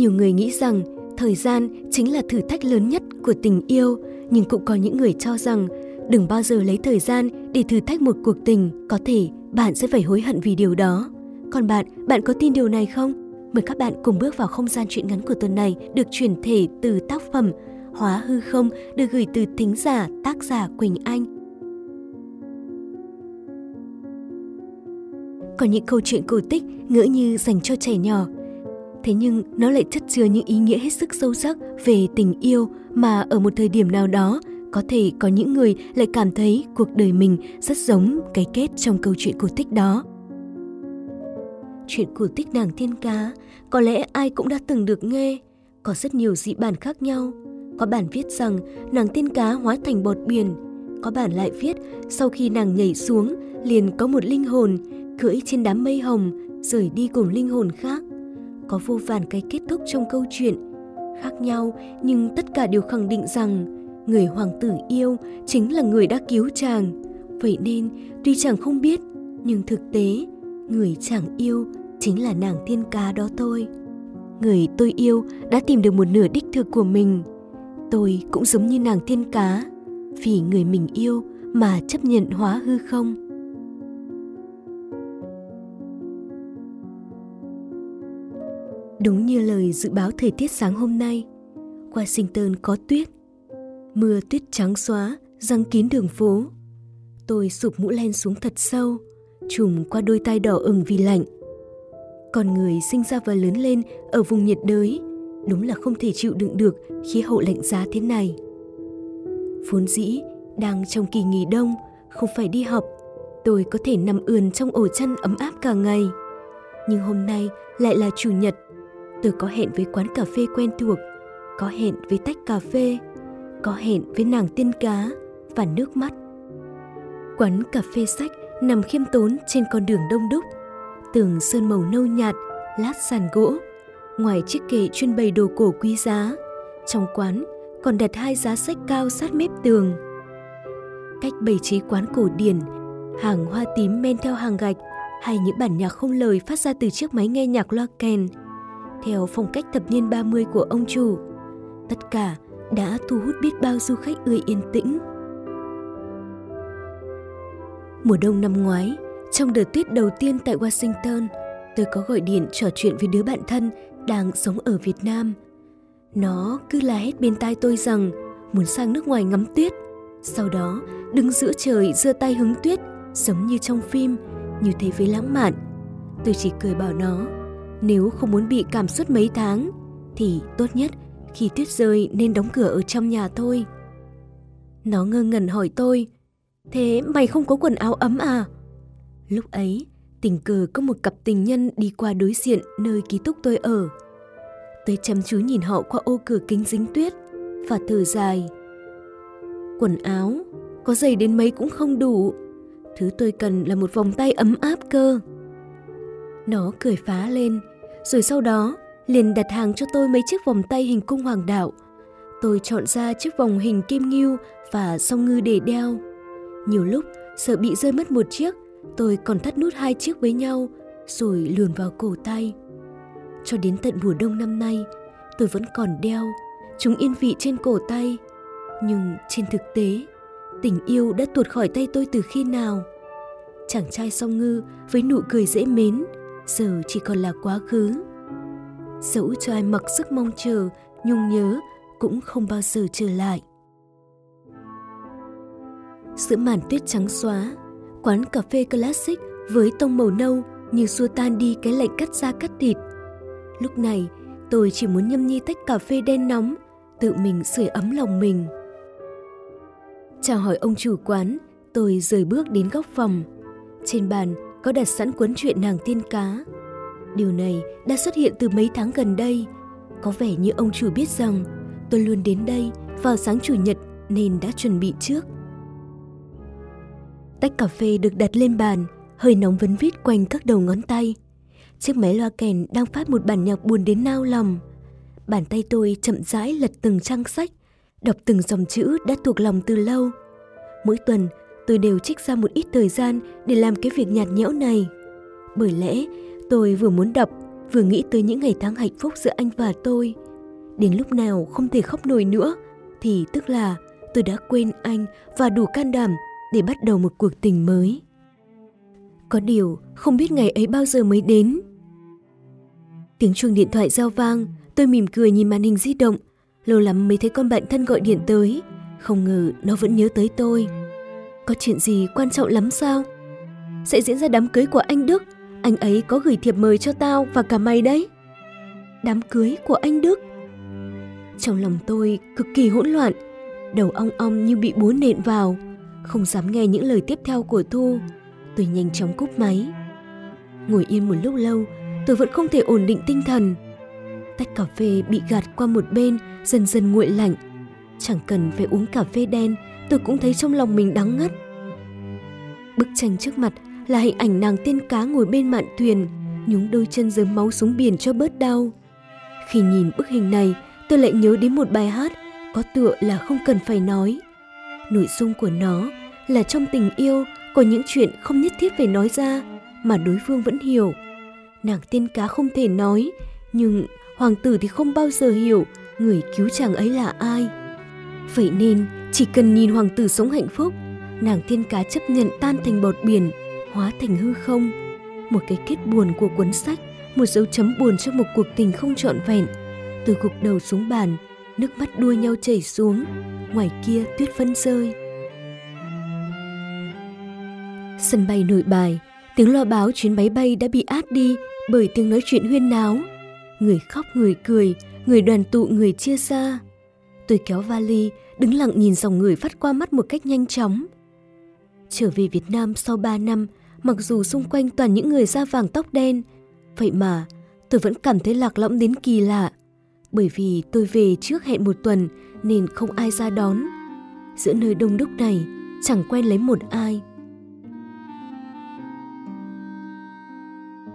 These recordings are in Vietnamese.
Nhiều người nghĩ rằng thời gian chính là thử thách lớn nhất của tình yêu, nhưng cũng có những người cho rằng đừng bao giờ lấy thời gian để thử thách một cuộc tình, có thể bạn sẽ phải hối hận vì điều đó. Còn bạn, bạn có tin điều này không? Mời các bạn cùng bước vào không gian truyện ngắn của tuần này được chuyển thể từ tác phẩm Hóa hư không được gửi từ thính giả tác giả Quỳnh Anh. Có những câu chuyện cổ tích ngỡ như dành cho trẻ nhỏ. Thế nhưng nó lại chất chứa những ý nghĩa hết sức sâu sắc về tình yêu mà ở một thời điểm nào đó có thể có những người lại cảm thấy cuộc đời mình rất giống cái kết trong câu chuyện cổ tích đó. Chuyện cổ tích nàng thiên cá có lẽ ai cũng đã từng được nghe, có rất nhiều dị bản khác nhau. Có bản viết rằng nàng tiên cá hóa thành bọt biển, có bản lại viết sau khi nàng nhảy xuống liền có một linh hồn cưỡi trên đám mây hồng rời đi cùng linh hồn khác. Có vô vàn cái kết thúc trong câu chuyện, khác nhau nhưng tất cả đều khẳng định rằng người hoàng tử yêu chính là người đã cứu chàng. Vậy nên tuy chàng không biết nhưng thực tế người chàng yêu chính là nàng tiên cá đó thôi. Người tôi yêu đã tìm được một nửa đích thực của mình. Tôi cũng giống như nàng tiên cá, vì người mình yêu mà chấp nhận hóa hư không. Đúng như lời dự báo thời tiết sáng hôm nay, Washington có tuyết. Mưa tuyết trắng xóa, răng kín đường phố. Tôi sụp mũ len xuống thật sâu, trùm qua đôi tay đỏ ửng vì lạnh con người sinh ra và lớn lên ở vùng nhiệt đới đúng là không thể chịu đựng được khí hậu lạnh giá thế này vốn dĩ đang trong kỳ nghỉ đông không phải đi học tôi có thể nằm ườn trong ổ chăn ấm áp cả ngày nhưng hôm nay lại là chủ nhật tôi có hẹn với quán cà phê quen thuộc có hẹn với tách cà phê có hẹn với nàng tiên cá và nước mắt quán cà phê sách nằm khiêm tốn trên con đường đông đúc tường sơn màu nâu nhạt, lát sàn gỗ. Ngoài chiếc kệ chuyên bày đồ cổ quý giá, trong quán còn đặt hai giá sách cao sát mép tường. Cách bày trí quán cổ điển, hàng hoa tím men theo hàng gạch hay những bản nhạc không lời phát ra từ chiếc máy nghe nhạc loa kèn, theo phong cách thập niên 30 của ông chủ. Tất cả đã thu hút biết bao du khách ưa yên tĩnh. Mùa đông năm ngoái, trong đợt tuyết đầu tiên tại Washington, tôi có gọi điện trò chuyện với đứa bạn thân đang sống ở Việt Nam. Nó cứ la hét bên tai tôi rằng muốn sang nước ngoài ngắm tuyết. Sau đó, đứng giữa trời giơ tay hứng tuyết, giống như trong phim, như thế với lãng mạn. Tôi chỉ cười bảo nó, nếu không muốn bị cảm suốt mấy tháng, thì tốt nhất khi tuyết rơi nên đóng cửa ở trong nhà thôi. Nó ngơ ngẩn hỏi tôi, thế mày không có quần áo ấm à? Lúc ấy, tình cờ có một cặp tình nhân đi qua đối diện nơi ký túc tôi ở. Tôi chăm chú nhìn họ qua ô cửa kính dính tuyết và thở dài. Quần áo, có dày đến mấy cũng không đủ. Thứ tôi cần là một vòng tay ấm áp cơ. Nó cười phá lên, rồi sau đó liền đặt hàng cho tôi mấy chiếc vòng tay hình cung hoàng đạo. Tôi chọn ra chiếc vòng hình kim ngưu và song ngư để đeo. Nhiều lúc sợ bị rơi mất một chiếc Tôi còn thắt nút hai chiếc với nhau rồi luồn vào cổ tay. Cho đến tận mùa đông năm nay, tôi vẫn còn đeo, chúng yên vị trên cổ tay. Nhưng trên thực tế, tình yêu đã tuột khỏi tay tôi từ khi nào? Chàng trai song ngư với nụ cười dễ mến, giờ chỉ còn là quá khứ. Dẫu cho ai mặc sức mong chờ, nhung nhớ cũng không bao giờ trở lại. Giữa màn tuyết trắng xóa, quán cà phê classic với tông màu nâu như xua tan đi cái lạnh cắt da cắt thịt. Lúc này, tôi chỉ muốn nhâm nhi tách cà phê đen nóng, tự mình sưởi ấm lòng mình. Chào hỏi ông chủ quán, tôi rời bước đến góc phòng. Trên bàn có đặt sẵn cuốn truyện nàng tiên cá. Điều này đã xuất hiện từ mấy tháng gần đây. Có vẻ như ông chủ biết rằng tôi luôn đến đây vào sáng chủ nhật nên đã chuẩn bị trước. Tách cà phê được đặt lên bàn, hơi nóng vấn vít quanh các đầu ngón tay. Chiếc máy loa kèn đang phát một bản nhạc buồn đến nao lòng. Bàn tay tôi chậm rãi lật từng trang sách, đọc từng dòng chữ đã thuộc lòng từ lâu. Mỗi tuần, tôi đều trích ra một ít thời gian để làm cái việc nhạt nhẽo này. Bởi lẽ, tôi vừa muốn đọc, vừa nghĩ tới những ngày tháng hạnh phúc giữa anh và tôi. Đến lúc nào không thể khóc nổi nữa, thì tức là tôi đã quên anh và đủ can đảm để bắt đầu một cuộc tình mới. Có điều, không biết ngày ấy bao giờ mới đến. Tiếng chuông điện thoại giao vang, tôi mỉm cười nhìn màn hình di động. Lâu lắm mới thấy con bạn thân gọi điện tới, không ngờ nó vẫn nhớ tới tôi. Có chuyện gì quan trọng lắm sao? Sẽ diễn ra đám cưới của anh Đức, anh ấy có gửi thiệp mời cho tao và cả mày đấy. Đám cưới của anh Đức? Trong lòng tôi cực kỳ hỗn loạn, đầu ong ong như bị búa nện vào, không dám nghe những lời tiếp theo của Thu. Tôi nhanh chóng cúp máy. Ngồi yên một lúc lâu, tôi vẫn không thể ổn định tinh thần. Tách cà phê bị gạt qua một bên, dần dần nguội lạnh. Chẳng cần phải uống cà phê đen, tôi cũng thấy trong lòng mình đắng ngắt. Bức tranh trước mặt là hình ảnh nàng tiên cá ngồi bên mạn thuyền, nhúng đôi chân dớm máu xuống biển cho bớt đau. Khi nhìn bức hình này, tôi lại nhớ đến một bài hát có tựa là không cần phải nói. Nội dung của nó là trong tình yêu có những chuyện không nhất thiết phải nói ra mà đối phương vẫn hiểu. Nàng tiên cá không thể nói, nhưng hoàng tử thì không bao giờ hiểu người cứu chàng ấy là ai. Vậy nên, chỉ cần nhìn hoàng tử sống hạnh phúc, nàng tiên cá chấp nhận tan thành bọt biển, hóa thành hư không. Một cái kết buồn của cuốn sách, một dấu chấm buồn cho một cuộc tình không trọn vẹn. Từ gục đầu xuống bàn, nước mắt đua nhau chảy xuống, ngoài kia tuyết phân rơi. Sân bay nội bài, tiếng loa báo chuyến máy bay đã bị át đi bởi tiếng nói chuyện huyên náo. Người khóc người cười, người đoàn tụ người chia xa. Tôi kéo vali, đứng lặng nhìn dòng người phát qua mắt một cách nhanh chóng. Trở về Việt Nam sau 3 năm, mặc dù xung quanh toàn những người da vàng tóc đen, vậy mà tôi vẫn cảm thấy lạc lõng đến kỳ lạ. Bởi vì tôi về trước hẹn một tuần nên không ai ra đón. Giữa nơi đông đúc này, chẳng quen lấy một ai.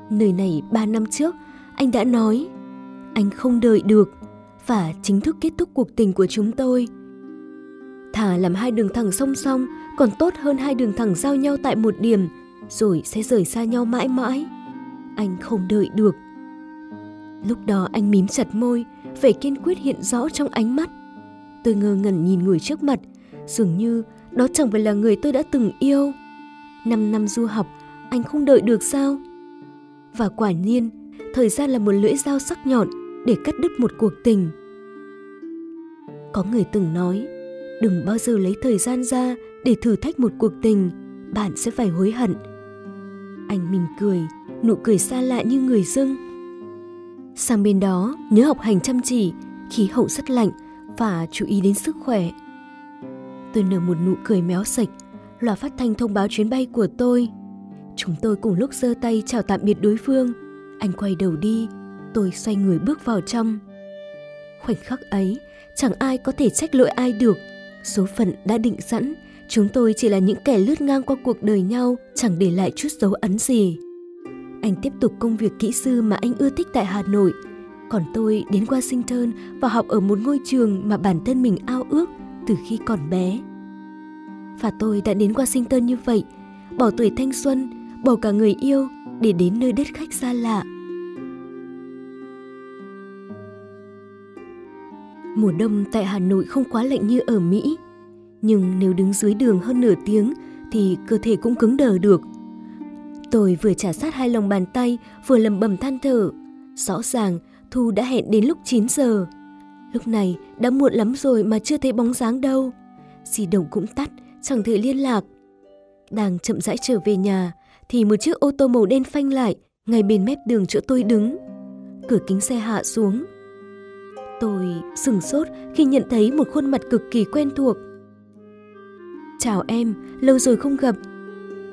Nơi này 3 năm trước, anh đã nói anh không đợi được và chính thức kết thúc cuộc tình của chúng tôi. Thà làm hai đường thẳng song song còn tốt hơn hai đường thẳng giao nhau tại một điểm rồi sẽ rời xa nhau mãi mãi. Anh không đợi được. Lúc đó anh mím chặt môi, vẻ kiên quyết hiện rõ trong ánh mắt. Tôi ngơ ngẩn nhìn người trước mặt, dường như đó chẳng phải là người tôi đã từng yêu. Năm năm du học, anh không đợi được sao? Và quả nhiên, thời gian là một lưỡi dao sắc nhọn để cắt đứt một cuộc tình. Có người từng nói, đừng bao giờ lấy thời gian ra để thử thách một cuộc tình, bạn sẽ phải hối hận. Anh mỉm cười, nụ cười xa lạ như người dưng. Sang bên đó, nhớ học hành chăm chỉ, khí hậu rất lạnh và chú ý đến sức khỏe. Tôi nở một nụ cười méo sạch, loa phát thanh thông báo chuyến bay của tôi. Chúng tôi cùng lúc giơ tay chào tạm biệt đối phương. Anh quay đầu đi, tôi xoay người bước vào trong. Khoảnh khắc ấy, chẳng ai có thể trách lỗi ai được. Số phận đã định sẵn, chúng tôi chỉ là những kẻ lướt ngang qua cuộc đời nhau, chẳng để lại chút dấu ấn gì. Anh tiếp tục công việc kỹ sư mà anh ưa thích tại Hà Nội, còn tôi đến Washington và học ở một ngôi trường mà bản thân mình ao ước từ khi còn bé. Và tôi đã đến Washington như vậy, bỏ tuổi thanh xuân, bỏ cả người yêu để đến nơi đất khách xa lạ. Mùa đông tại Hà Nội không quá lạnh như ở Mỹ, nhưng nếu đứng dưới đường hơn nửa tiếng thì cơ thể cũng cứng đờ được. Tôi vừa trả sát hai lòng bàn tay, vừa lầm bầm than thở. Rõ ràng, Thu đã hẹn đến lúc 9 giờ. Lúc này đã muộn lắm rồi mà chưa thấy bóng dáng đâu. Di động cũng tắt, chẳng thể liên lạc. Đang chậm rãi trở về nhà, thì một chiếc ô tô màu đen phanh lại, ngay bên mép đường chỗ tôi đứng. Cửa kính xe hạ xuống. Tôi sừng sốt khi nhận thấy một khuôn mặt cực kỳ quen thuộc. Chào em, lâu rồi không gặp.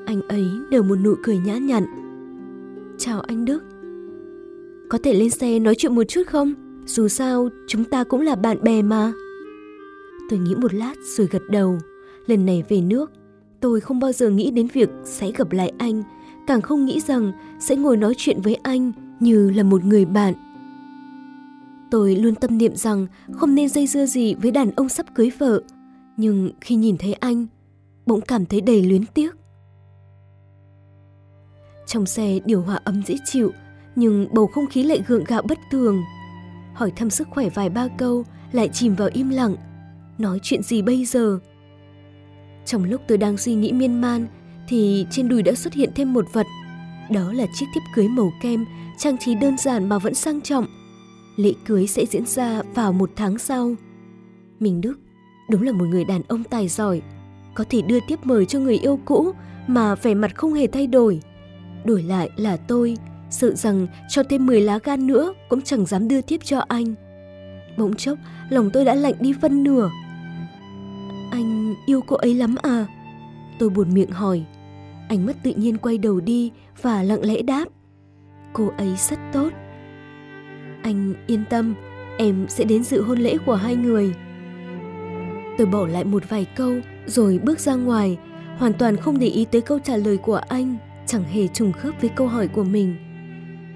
Anh ấy nở một nụ cười nhã nhặn. Chào anh Đức. Có thể lên xe nói chuyện một chút không? Dù sao, chúng ta cũng là bạn bè mà. Tôi nghĩ một lát rồi gật đầu. Lần này về nước, tôi không bao giờ nghĩ đến việc sẽ gặp lại anh, càng không nghĩ rằng sẽ ngồi nói chuyện với anh như là một người bạn. Tôi luôn tâm niệm rằng không nên dây dưa gì với đàn ông sắp cưới vợ, nhưng khi nhìn thấy anh, bỗng cảm thấy đầy luyến tiếc. Trong xe điều hòa ấm dễ chịu, nhưng bầu không khí lại gượng gạo bất thường. Hỏi thăm sức khỏe vài ba câu, lại chìm vào im lặng. Nói chuyện gì bây giờ? Trong lúc tôi đang suy nghĩ miên man, thì trên đùi đã xuất hiện thêm một vật. Đó là chiếc thiếp cưới màu kem, trang trí đơn giản mà vẫn sang trọng. Lễ cưới sẽ diễn ra vào một tháng sau. Minh Đức đúng là một người đàn ông tài giỏi, có thể đưa tiếp mời cho người yêu cũ mà vẻ mặt không hề thay đổi. Đổi lại là tôi, sợ rằng cho thêm 10 lá gan nữa cũng chẳng dám đưa tiếp cho anh. Bỗng chốc, lòng tôi đã lạnh đi phân nửa. Anh yêu cô ấy lắm à? Tôi buồn miệng hỏi. Anh mất tự nhiên quay đầu đi và lặng lẽ đáp. Cô ấy rất tốt. Anh yên tâm, em sẽ đến dự hôn lễ của hai người. Tôi bỏ lại một vài câu rồi bước ra ngoài, hoàn toàn không để ý tới câu trả lời của anh, chẳng hề trùng khớp với câu hỏi của mình.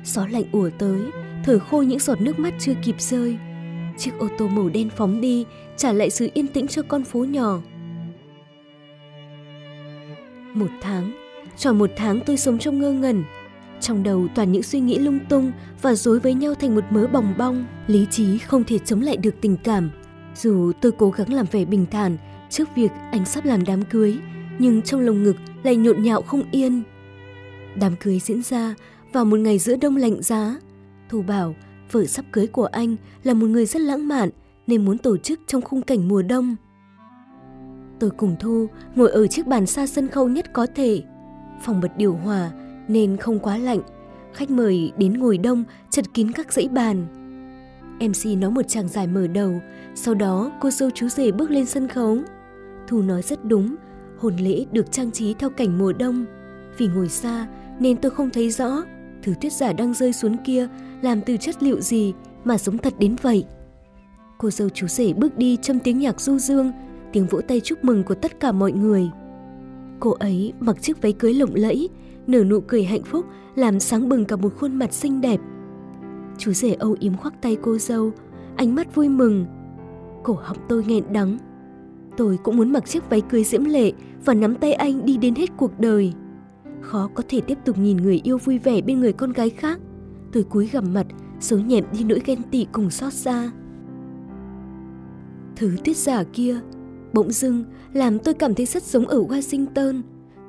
Gió lạnh ùa tới, thổi khô những giọt nước mắt chưa kịp rơi. Chiếc ô tô màu đen phóng đi, trả lại sự yên tĩnh cho con phố nhỏ. Một tháng, tròn một tháng tôi sống trong ngơ ngẩn. Trong đầu toàn những suy nghĩ lung tung và dối với nhau thành một mớ bòng bong. Lý trí không thể chống lại được tình cảm. Dù tôi cố gắng làm vẻ bình thản trước việc anh sắp làm đám cưới, nhưng trong lồng ngực lại nhộn nhạo không yên. Đám cưới diễn ra vào một ngày giữa đông lạnh giá. Thu bảo, vợ sắp cưới của anh là một người rất lãng mạn nên muốn tổ chức trong khung cảnh mùa đông. Tôi cùng Thu ngồi ở chiếc bàn xa sân khấu nhất có thể. Phòng bật điều hòa nên không quá lạnh. Khách mời đến ngồi đông chật kín các dãy bàn. MC nói một chàng dài mở đầu, sau đó cô dâu chú rể bước lên sân khấu. Thu nói rất đúng, hôn lễ được trang trí theo cảnh mùa đông. Vì ngồi xa nên tôi không thấy rõ thứ tuyết giả đang rơi xuống kia làm từ chất liệu gì mà giống thật đến vậy. Cô dâu chú rể bước đi trong tiếng nhạc du dương, tiếng vỗ tay chúc mừng của tất cả mọi người. Cô ấy mặc chiếc váy cưới lộng lẫy, nở nụ cười hạnh phúc làm sáng bừng cả một khuôn mặt xinh đẹp. Chú rể âu yếm khoác tay cô dâu, ánh mắt vui mừng. Cổ họng tôi nghẹn đắng. Tôi cũng muốn mặc chiếc váy cưới diễm lệ và nắm tay anh đi đến hết cuộc đời. Khó có thể tiếp tục nhìn người yêu vui vẻ bên người con gái khác. Tôi cúi gằm mặt, xấu nhẹm đi nỗi ghen tị cùng xót xa. Thứ tuyết giả kia, bỗng dưng làm tôi cảm thấy rất giống ở Washington.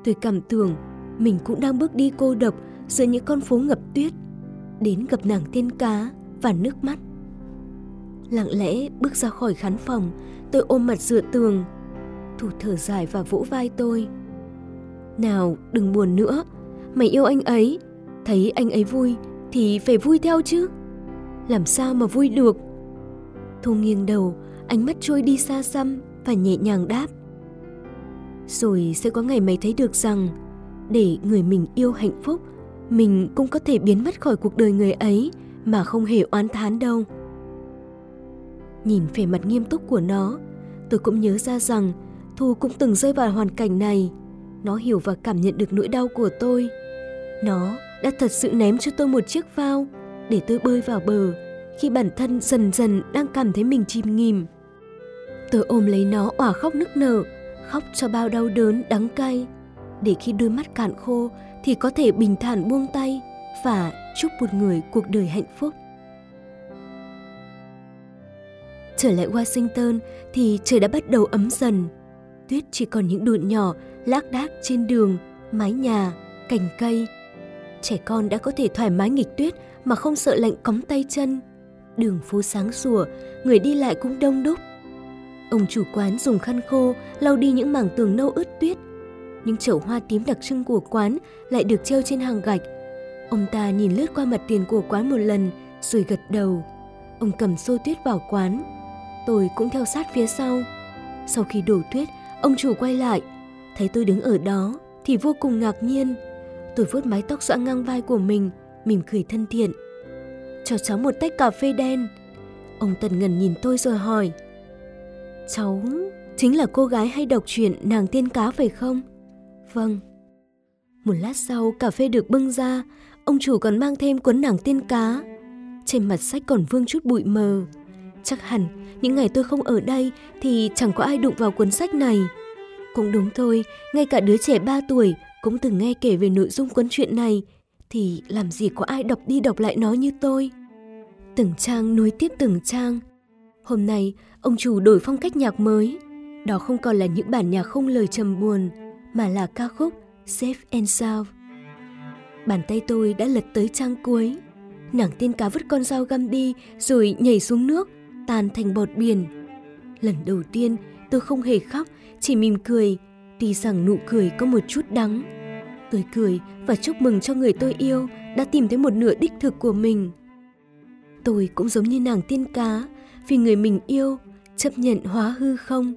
Tôi cảm tưởng mình cũng đang bước đi cô độc giữa những con phố ngập tuyết, đến gặp nàng tiên cá và nước mắt. Lặng lẽ bước ra khỏi khán phòng, tôi ôm mặt dựa tường. Thủ thở dài và vỗ vai tôi. Nào, đừng buồn nữa, mày yêu anh ấy, thấy anh ấy vui thì phải vui theo chứ. Làm sao mà vui được? Thu nghiêng đầu, ánh mắt trôi đi xa xăm và nhẹ nhàng đáp. Rồi sẽ có ngày mày thấy được rằng để người mình yêu hạnh phúc, mình cũng có thể biến mất khỏi cuộc đời người ấy mà không hề oán thán đâu. Nhìn vẻ mặt nghiêm túc của nó, tôi cũng nhớ ra rằng Thu cũng từng rơi vào hoàn cảnh này. Nó hiểu và cảm nhận được nỗi đau của tôi. Nó đã thật sự ném cho tôi một chiếc phao để tôi bơi vào bờ khi bản thân dần dần đang cảm thấy mình chìm nghỉm. Tôi ôm lấy nó òa khóc nức nở, khóc cho bao đau đớn đắng cay, để khi đôi mắt cạn khô thì có thể bình thản buông tay và chúc một người cuộc đời hạnh phúc. Trở lại Washington thì trời đã bắt đầu ấm dần. Tuyết chỉ còn những đụn nhỏ lác đác trên đường, mái nhà, cành cây. Trẻ con đã có thể thoải mái nghịch tuyết mà không sợ lạnh cóng tay chân. Đường phố sáng sủa, người đi lại cũng đông đúc. Ông chủ quán dùng khăn khô lau đi những mảng tường nâu ướt tuyết. Những chậu hoa tím đặc trưng của quán lại được treo trên hàng gạch. Ông ta nhìn lướt qua mặt tiền của quán một lần rồi gật đầu. Ông cầm xô tuyết vào quán. Tôi cũng theo sát phía sau. Sau khi đổ tuyết, ông chủ quay lại. Thấy tôi đứng ở đó thì vô cùng ngạc nhiên. Tôi vuốt mái tóc xõa ngang vai của mình, mỉm cười thân thiện. Cho cháu một tách cà phê đen. Ông Tần Ngần nhìn tôi rồi hỏi. Cháu chính là cô gái hay đọc truyện nàng tiên cá phải không? Vâng. Một lát sau cà phê được bưng ra, ông chủ còn mang thêm cuốn nàng tiên cá. Trên mặt sách còn vương chút bụi mờ. Chắc hẳn những ngày tôi không ở đây thì chẳng có ai đụng vào cuốn sách này. Cũng đúng thôi, ngay cả đứa trẻ 3 tuổi cũng từng nghe kể về nội dung cuốn truyện này, thì làm gì có ai đọc đi đọc lại nó như tôi. Từng trang nối tiếp từng trang. Hôm nay, ông chủ đổi phong cách nhạc mới. Đó không còn là những bản nhạc không lời trầm buồn, mà là ca khúc Safe and Sound. Bàn tay tôi đã lật tới trang cuối. Nàng tiên cá vứt con dao găm đi rồi nhảy xuống nước, tan thành bọt biển. Lần đầu tiên tôi không hề khóc, chỉ mỉm cười, tuy rằng nụ cười có một chút đắng. Tôi cười và chúc mừng cho người tôi yêu đã tìm thấy một nửa đích thực của mình. Tôi cũng giống như nàng tiên cá, vì người mình yêu chấp nhận hóa hư không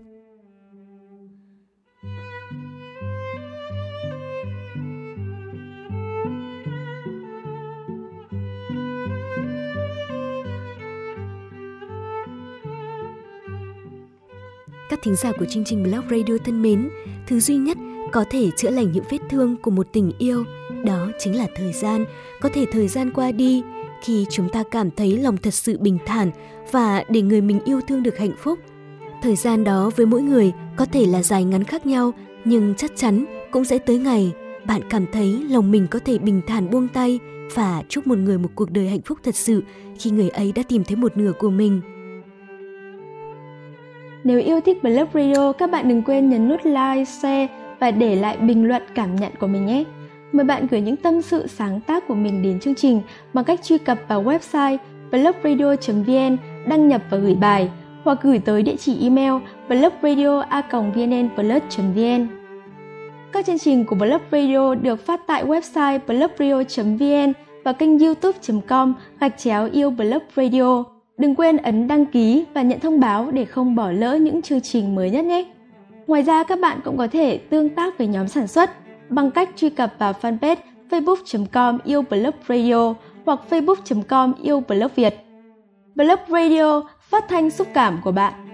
Các thính giả của chương trình Blog Radio thân mến, thứ duy nhất có thể chữa lành những vết thương của một tình yêu, đó chính là thời gian. Có thể thời gian qua đi, khi chúng ta cảm thấy lòng thật sự bình thản và để người mình yêu thương được hạnh phúc. Thời gian đó với mỗi người có thể là dài ngắn khác nhau, nhưng chắc chắn cũng sẽ tới ngày bạn cảm thấy lòng mình có thể bình thản buông tay và chúc một người một cuộc đời hạnh phúc thật sự khi người ấy đã tìm thấy một nửa của mình. Nếu yêu thích Blog Radio, các bạn đừng quên nhấn nút like, share và để lại bình luận cảm nhận của mình nhé. Mời bạn gửi những tâm sự sáng tác của mình đến chương trình bằng cách truy cập vào website blogradio.vn, đăng nhập và gửi bài hoặc gửi tới địa chỉ email blogradio.vnnplus.vn. Các chương trình của Blog Radio được phát tại website blogradio.vn và kênh youtube.com gạch chéo yêu Blog Radio. Đừng quên ấn đăng ký và nhận thông báo để không bỏ lỡ những chương trình mới nhất nhé. Ngoài ra, các bạn cũng có thể tương tác với nhóm sản xuất bằng cách truy cập vào fanpage facebook.com yêu blog radio hoặc facebook.com yêu blog Việt. Blog Radio, phát thanh xúc cảm của bạn.